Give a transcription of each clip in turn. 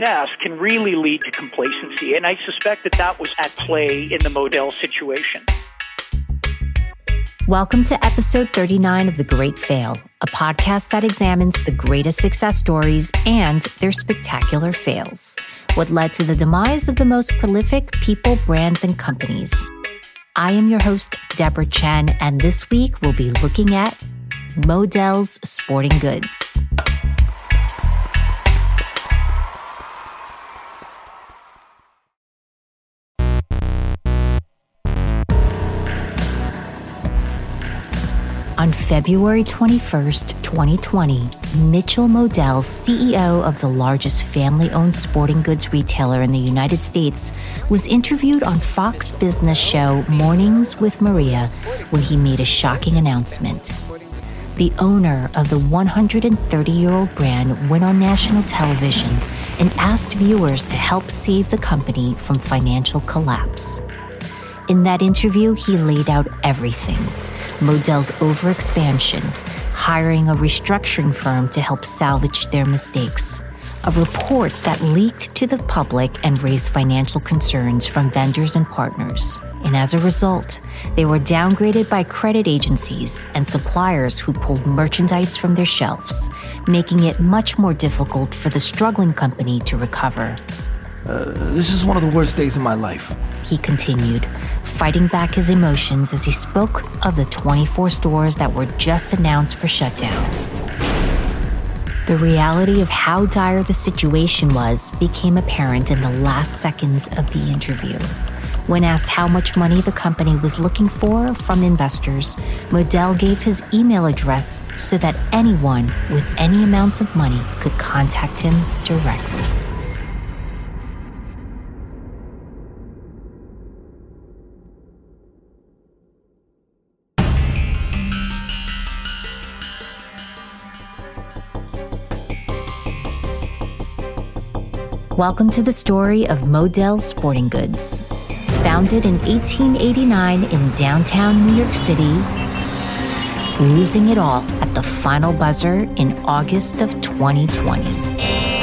success can really lead to complacency. And I suspect that that was at play in the Modell situation. Welcome to episode 39 of The Great Fail, a podcast that examines the greatest success stories and their spectacular fails. What led to the demise of the most prolific people, brands, and companies. I am your host, Deborah Chen, and this week we'll be looking at Modell's Sporting Goods. February 21st, 2020, Mitchell Modell, CEO of the largest family owned sporting goods retailer in the United States, was interviewed on Fox Business show Mornings with Maria when he made a shocking announcement. The owner of the 130 year old brand went on national television and asked viewers to help save the company from financial collapse. In that interview, he laid out everything Modell's overexpansion, hiring a restructuring firm to help salvage their mistakes, a report that leaked to the public and raised financial concerns from vendors and partners. And as a result, they were downgraded by credit agencies and suppliers who pulled merchandise from their shelves, making it much more difficult for the struggling company to recover. Uh, this is one of the worst days of my life. He continued, fighting back his emotions as he spoke of the 24 stores that were just announced for shutdown. The reality of how dire the situation was became apparent in the last seconds of the interview. When asked how much money the company was looking for from investors, Modell gave his email address so that anyone with any amount of money could contact him directly. Welcome to the story of Modell's Sporting Goods. Founded in 1889 in downtown New York City, losing it all at the final buzzer in August of 2020.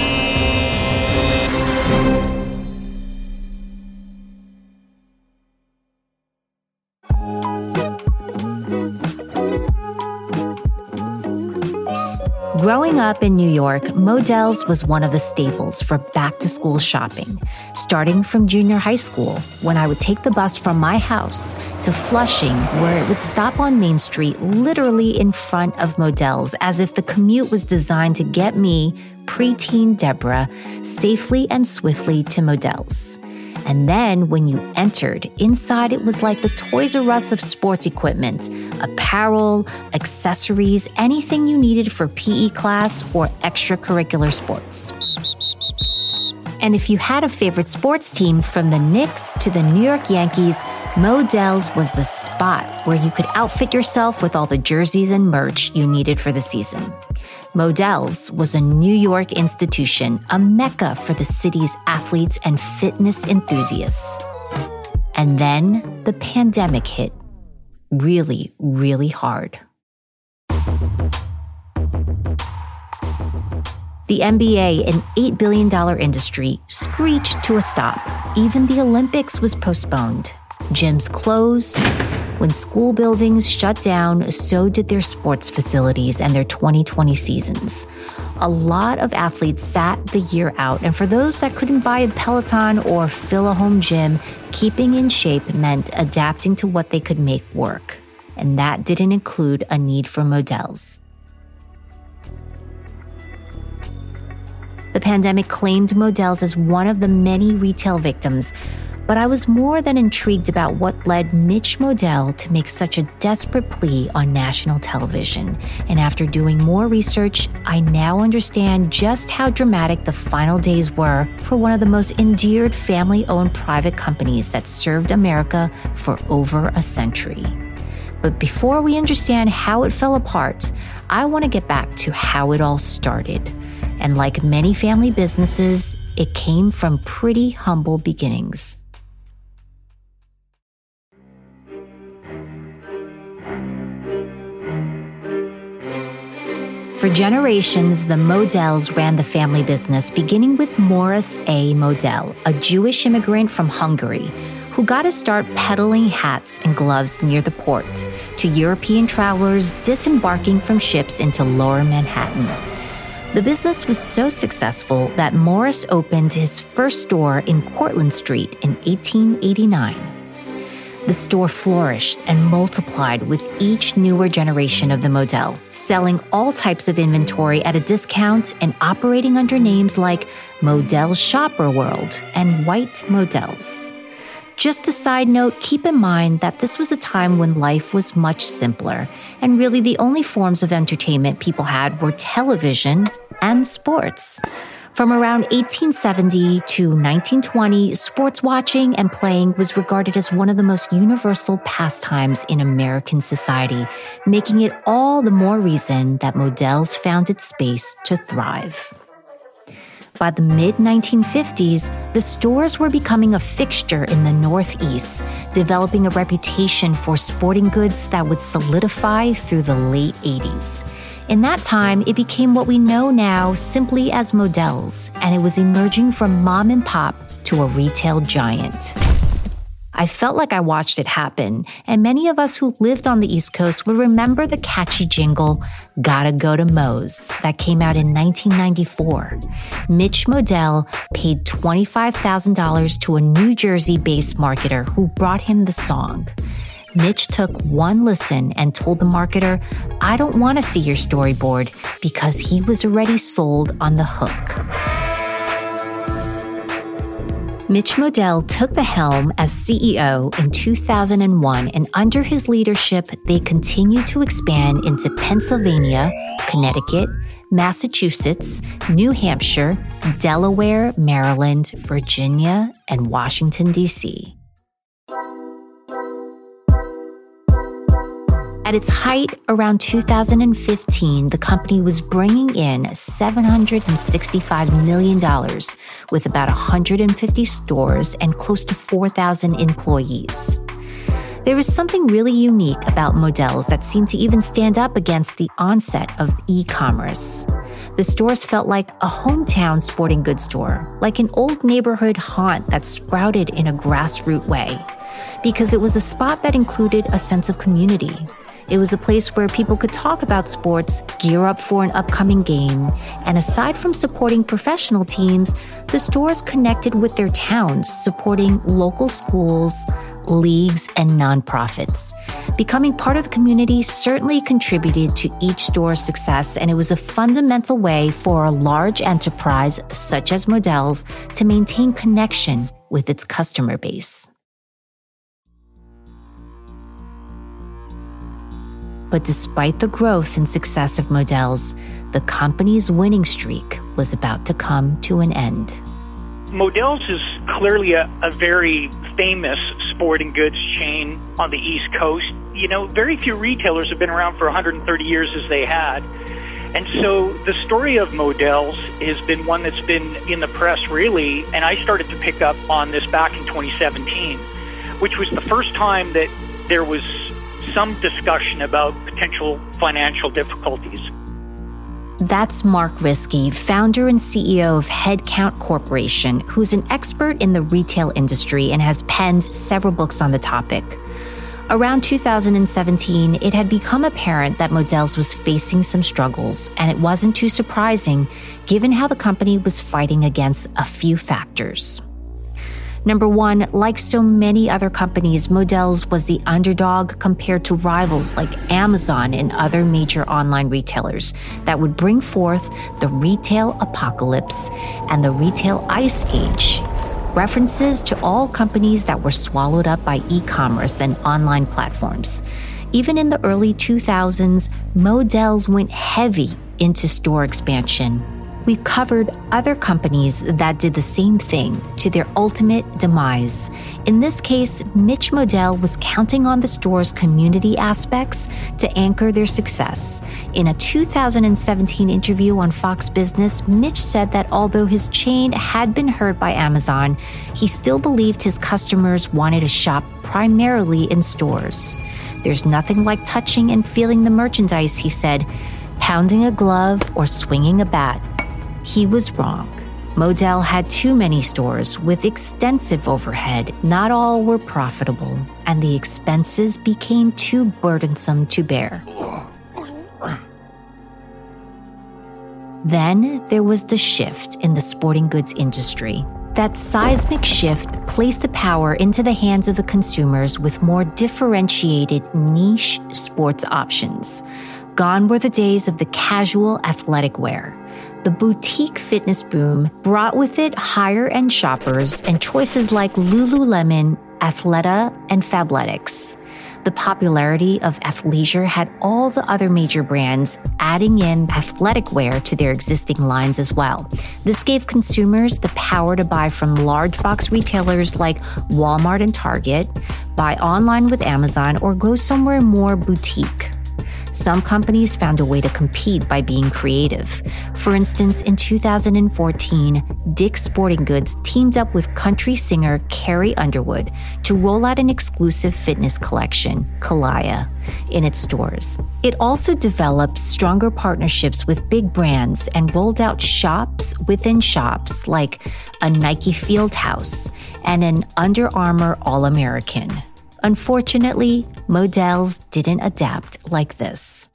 Growing up in New York, Modell's was one of the staples for back to school shopping, starting from junior high school when I would take the bus from my house to Flushing, where it would stop on Main Street literally in front of Modell's, as if the commute was designed to get me, preteen Deborah, safely and swiftly to Modell's. And then when you entered, inside it was like the Toys R Us of sports equipment apparel, accessories, anything you needed for PE class or extracurricular sports. And if you had a favorite sports team from the Knicks to the New York Yankees, Modell's was the spot where you could outfit yourself with all the jerseys and merch you needed for the season. Modell's was a New York institution, a mecca for the city's athletes and fitness enthusiasts. And then the pandemic hit really, really hard. The NBA, an $8 billion industry, screeched to a stop. Even the Olympics was postponed. Gyms closed, When school buildings shut down, so did their sports facilities and their 2020 seasons. A lot of athletes sat the year out, and for those that couldn't buy a Peloton or fill a home gym, keeping in shape meant adapting to what they could make work. And that didn't include a need for Modell's. The pandemic claimed Modell's as one of the many retail victims, but I was more than intrigued about what led Mitch Modell to make such a desperate plea on national television. And after doing more research, I now understand just how dramatic the final days were for one of the most endeared family owned private companies that served America for over a century. But before we understand how it fell apart, I want to get back to how it all started. And like many family businesses, it came from pretty humble beginnings. For generations, the Modells ran the family business, beginning with Morris A. Modell, a Jewish immigrant from Hungary who got to start peddling hats and gloves near the port to European travelers disembarking from ships into lower Manhattan. The business was so successful that Morris opened his first store in Cortlandt Street in 1889. The store flourished and multiplied with each newer generation of the Modell, selling all types of inventory at a discount and operating under names like Modell's Shopper World and White Modells. Just a side note, keep in mind that this was a time when life was much simpler, and really the only forms of entertainment people had were television and sports. From around 1870 to 1920, sports watching and playing was regarded as one of the most universal pastimes in American society, making it all the more reason that Modell's found its space to thrive. By the mid 1950s, the stores were becoming a fixture in the Northeast, developing a reputation for sporting goods that would solidify through the late 80s. In that time, it became what we know now simply as Modell's, and it was emerging from mom and pop to a retail giant. I felt like I watched it happen, and many of us who lived on the East Coast would remember the catchy jingle, Gotta Go to Moe's, that came out in 1994. Mitch Modell paid $25,000 to a New Jersey based marketer who brought him the song. Mitch took one listen and told the marketer, I don't want to see your storyboard because he was already sold on the hook. Mitch Modell took the helm as CEO in 2001, and under his leadership, they continued to expand into Pennsylvania, Connecticut, Massachusetts, New Hampshire, Delaware, Maryland, Virginia, and Washington, D.C. At its height, around 2015, the company was bringing in $765 million with about 150 stores and close to 4,000 employees. There was something really unique about Modell's that seemed to even stand up against the onset of e commerce. The stores felt like a hometown sporting goods store, like an old neighborhood haunt that sprouted in a grassroots way, because it was a spot that included a sense of community it was a place where people could talk about sports, gear up for an upcoming game, and aside from supporting professional teams, the stores connected with their towns, supporting local schools, leagues, and nonprofits. Becoming part of the community certainly contributed to each store's success, and it was a fundamental way for a large enterprise such as Modell's to maintain connection with its customer base. But despite the growth and success of Modell's, the company's winning streak was about to come to an end. Modell's is clearly a, a very famous sporting goods chain on the East Coast. You know, very few retailers have been around for 130 years as they had. And so the story of Modell's has been one that's been in the press really, and I started to pick up on this back in 2017, which was the first time that there was some discussion about potential financial difficulties. That's Mark Ryski, founder and CEO of Headcount Corporation, who's an expert in the retail industry and has penned several books on the topic. Around 2017, it had become apparent that Modell's was facing some struggles, and it wasn't too surprising given how the company was fighting against a few factors. Number one, like so many other companies, Modell's was the underdog compared to rivals like Amazon and other major online retailers that would bring forth the retail apocalypse and the retail ice age. References to all companies that were swallowed up by e commerce and online platforms. Even in the early 2000s, Modell's went heavy into store expansion we covered other companies that did the same thing to their ultimate demise. In this case, Mitch Modell was counting on the store's community aspects to anchor their success. In a 2017 interview on Fox Business, Mitch said that although his chain had been hurt by Amazon, he still believed his customers wanted to shop primarily in stores. There's nothing like touching and feeling the merchandise, he said, pounding a glove or swinging a bat. He was wrong. Modell had too many stores with extensive overhead. Not all were profitable, and the expenses became too burdensome to bear. Then there was the shift in the sporting goods industry. That seismic shift placed the power into the hands of the consumers with more differentiated niche sports options. Gone were the days of the casual athletic wear the boutique fitness boom brought with it higher end shoppers and choices like Lululemon, Athleta, and Fabletics. The popularity of athleisure had all the other major brands adding in athletic wear to their existing lines as well. This gave consumers the power to buy from large box retailers like Walmart and Target, buy online with Amazon, or go somewhere more boutique. Some companies found a way to compete by being creative. For instance, in 2014, Dick's Sporting Goods teamed up with country singer Carrie Underwood to roll out an exclusive fitness collection, Calia, in its stores. It also developed stronger partnerships with big brands and rolled out shops within shops like a Nike Field House and an Under Armour All American. Unfortunately, Modell's didn't adapt like this.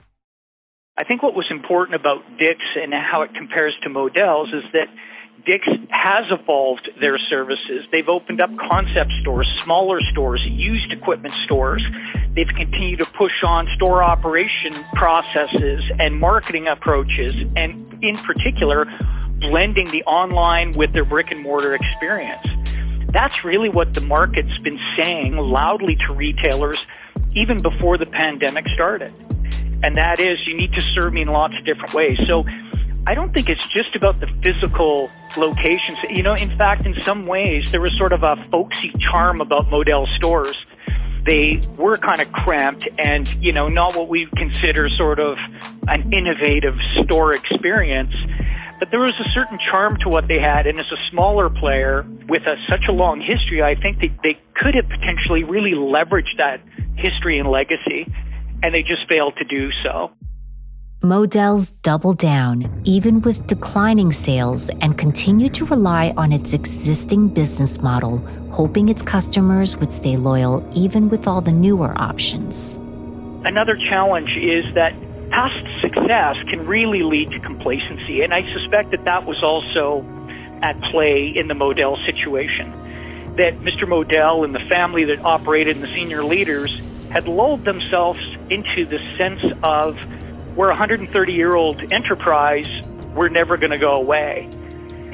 I think what was important about Dick's and how it compares to Modell's is that Dick's has evolved their services. They've opened up concept stores, smaller stores, used equipment stores. They've continued to push on store operation processes and marketing approaches, and in particular, blending the online with their brick and mortar experience. That's really what the market's been saying loudly to retailers even before the pandemic started. And that is you need to serve me in lots of different ways. So I don't think it's just about the physical locations. You know, in fact, in some ways, there was sort of a folksy charm about Modell stores. They were kind of cramped and, you know, not what we consider sort of an innovative store experience. But there was a certain charm to what they had, and as a smaller player with a, such a long history, I think they, they could have potentially really leveraged that history and legacy, and they just failed to do so. Modell's doubled down, even with declining sales, and continued to rely on its existing business model, hoping its customers would stay loyal even with all the newer options. Another challenge is that past success can really lead to complacency. And I suspect that that was also at play in the Modell situation. That Mr. Modell and the family that operated and the senior leaders had lulled themselves into the sense of we're a 130 year old enterprise, we're never going to go away.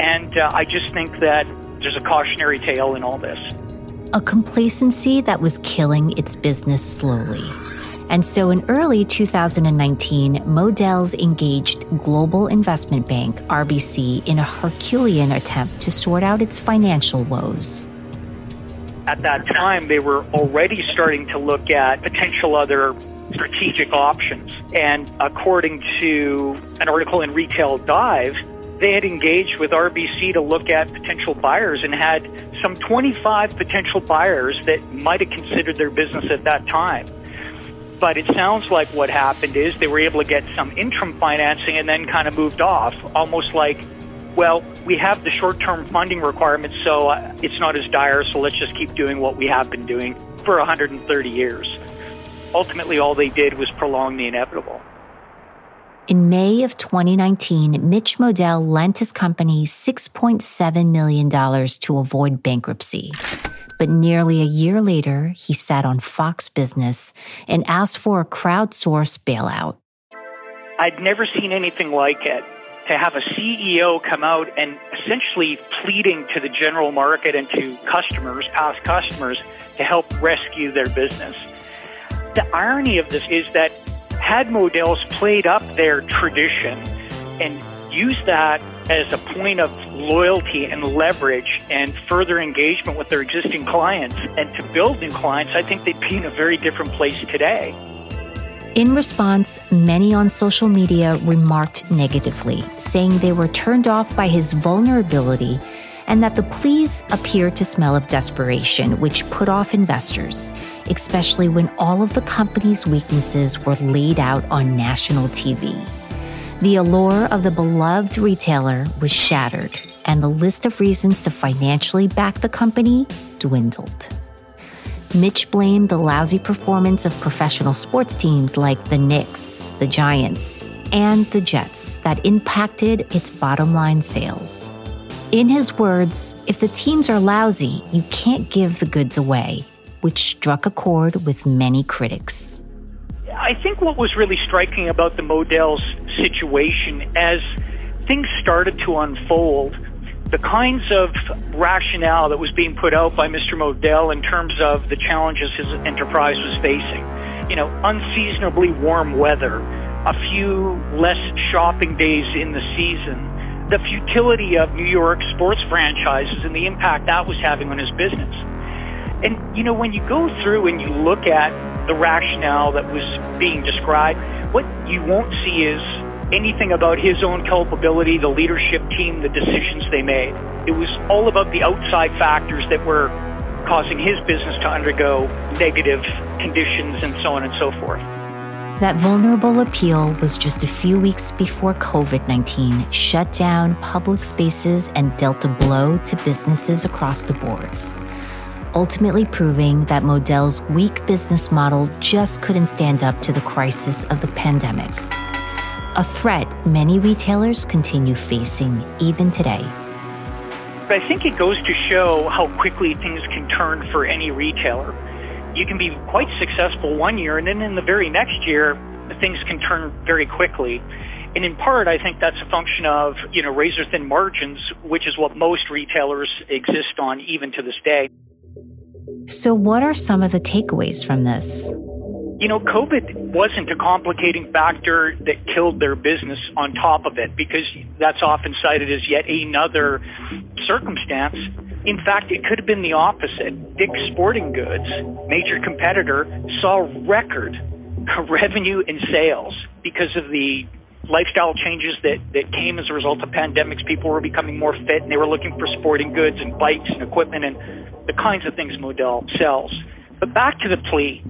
And uh, I just think that there's a cautionary tale in all this. A complacency that was killing its business slowly. And so in early 2019, Modell's engaged Global Investment Bank, RBC, in a Herculean attempt to sort out its financial woes. At that time, they were already starting to look at potential other strategic options. And according to an article in Retail Dive, they had engaged with RBC to look at potential buyers and had some 25 potential buyers that might have considered their business at that time. But it sounds like what happened is they were able to get some interim financing and then kind of moved off, almost like, well, we have the short term funding requirements, so uh, it's not as dire, so let's just keep doing what we have been doing for 130 years. ultimately all they did was prolong the inevitable. In May of 2019, Mitch Modell lent his company $6.7 million to avoid bankruptcy. But nearly a year later, he sat on Fox Business and asked for a crowdsourced bailout. I'd never seen anything like it. To have a CEO come out and essentially pleading to the general market and to customers, past customers, to help rescue their business. The irony of this is that had Modell's played up their tradition and used that as a point of loyalty and leverage and further engagement with their existing clients and to build new clients, I think they'd be in a very different place today. In response, many on social media remarked negatively, saying they were turned off by his vulnerability and that the pleas appeared to smell of desperation, which put off investors, especially when all of the company's weaknesses were laid out on national TV. The allure of the beloved retailer was shattered, and the list of reasons to financially back the company dwindled. Mitch blamed the lousy performance of professional sports teams like the Knicks, the Giants, and the Jets that impacted its bottom line sales. In his words, if the teams are lousy, you can't give the goods away, which struck a chord with many critics. I think what was really striking about the Modell's situation as things started to unfold, the kinds of rationale that was being put out by Mr. Modell in terms of the challenges his enterprise was facing. You know, unseasonably warm weather, a few less shopping days in the season, the futility of New York sports franchises and the impact that was having on his business. And, you know, when you go through and you look at the rationale that was being described, what you won't see is anything about his own culpability, the leadership team, the decisions they made. It was all about the outside factors that were causing his business to undergo negative conditions and so on and so forth. That vulnerable appeal was just a few weeks before COVID 19 shut down public spaces and dealt a blow to businesses across the board, ultimately proving that Modell's weak business model just couldn't stand up to the crisis of the pandemic. A threat many retailers continue facing even today. I think it goes to show how quickly things can turn for any retailer you can be quite successful one year, and then in the very next year, things can turn very quickly. And in part, I think that's a function of you know razor thin margins, which is what most retailers exist on even to this day. So, what are some of the takeaways from this? You know, COVID wasn't a complicating factor that killed their business on top of it because that's often cited as yet another circumstance in fact, it could have been the opposite. Dick's Sporting Goods, major competitor, saw record revenue and sales because of the lifestyle changes that, that came as a result of pandemics. People were becoming more fit and they were looking for sporting goods and bikes and equipment and the kinds of things Modell sells. But back to the plea.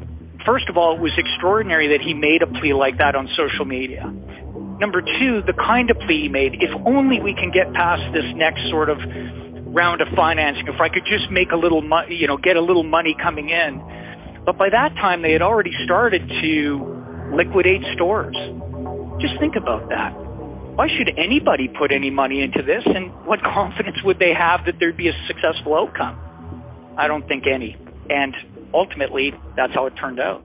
First of all, it was extraordinary that he made a plea like that on social media. Number two, the kind of plea he made, if only we can get past this next sort of round of financing, if I could just make a little money, you know, get a little money coming in. But by that time, they had already started to liquidate stores. Just think about that. Why should anybody put any money into this? And what confidence would they have that there'd be a successful outcome? I don't think any. And ultimately, that's how it turned out.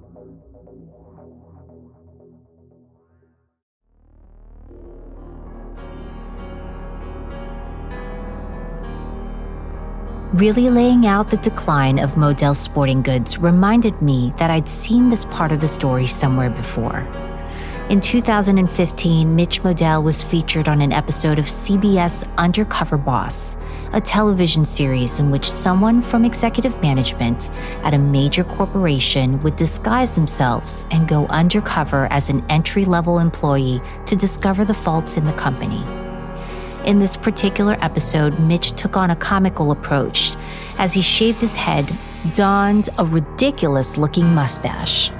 Really laying out the decline of Modell Sporting Goods reminded me that I'd seen this part of the story somewhere before. In 2015, Mitch Modell was featured on an episode of CBS Undercover Boss, a television series in which someone from executive management at a major corporation would disguise themselves and go undercover as an entry level employee to discover the faults in the company. In this particular episode, Mitch took on a comical approach as he shaved his head, donned a ridiculous looking mustache,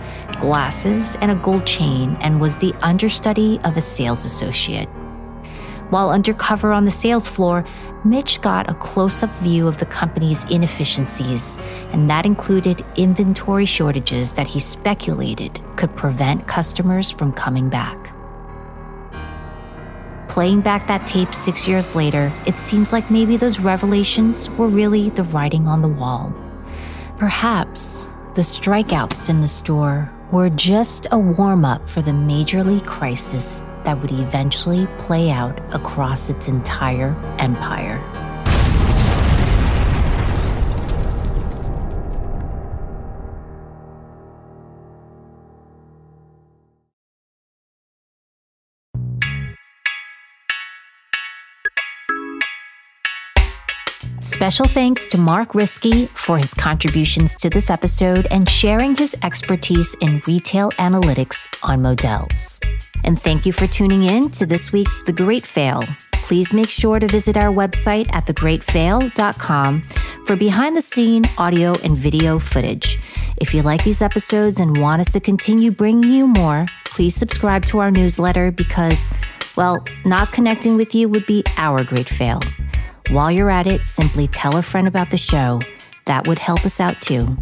glasses, and a gold chain, and was the understudy of a sales associate. While undercover on the sales floor, Mitch got a close up view of the company's inefficiencies, and that included inventory shortages that he speculated could prevent customers from coming back. Playing back that tape six years later, it seems like maybe those revelations were really the writing on the wall. Perhaps the strikeouts in the store were just a warm up for the major league crisis that would eventually play out across its entire empire. Special thanks to Mark Ryski for his contributions to this episode and sharing his expertise in retail analytics on Modell's. And thank you for tuning in to this week's The Great Fail. Please make sure to visit our website at thegreatfail.com for behind the scene audio and video footage. If you like these episodes and want us to continue bringing you more, please subscribe to our newsletter because, well, not connecting with you would be our great fail. While you're at it, simply tell a friend about the show. That would help us out too.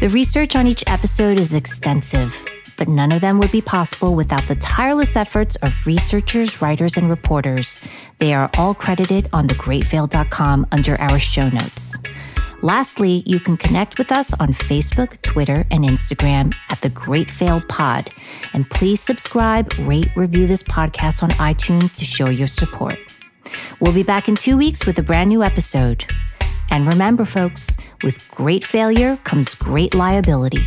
The research on each episode is extensive, but none of them would be possible without the tireless efforts of researchers, writers, and reporters. They are all credited on thegreatfail.com under our show notes. Lastly, you can connect with us on Facebook, Twitter, and Instagram at The Great Fail Pod. And please subscribe, rate, review this podcast on iTunes to show your support. We'll be back in two weeks with a brand new episode. And remember, folks, with great failure comes great liability.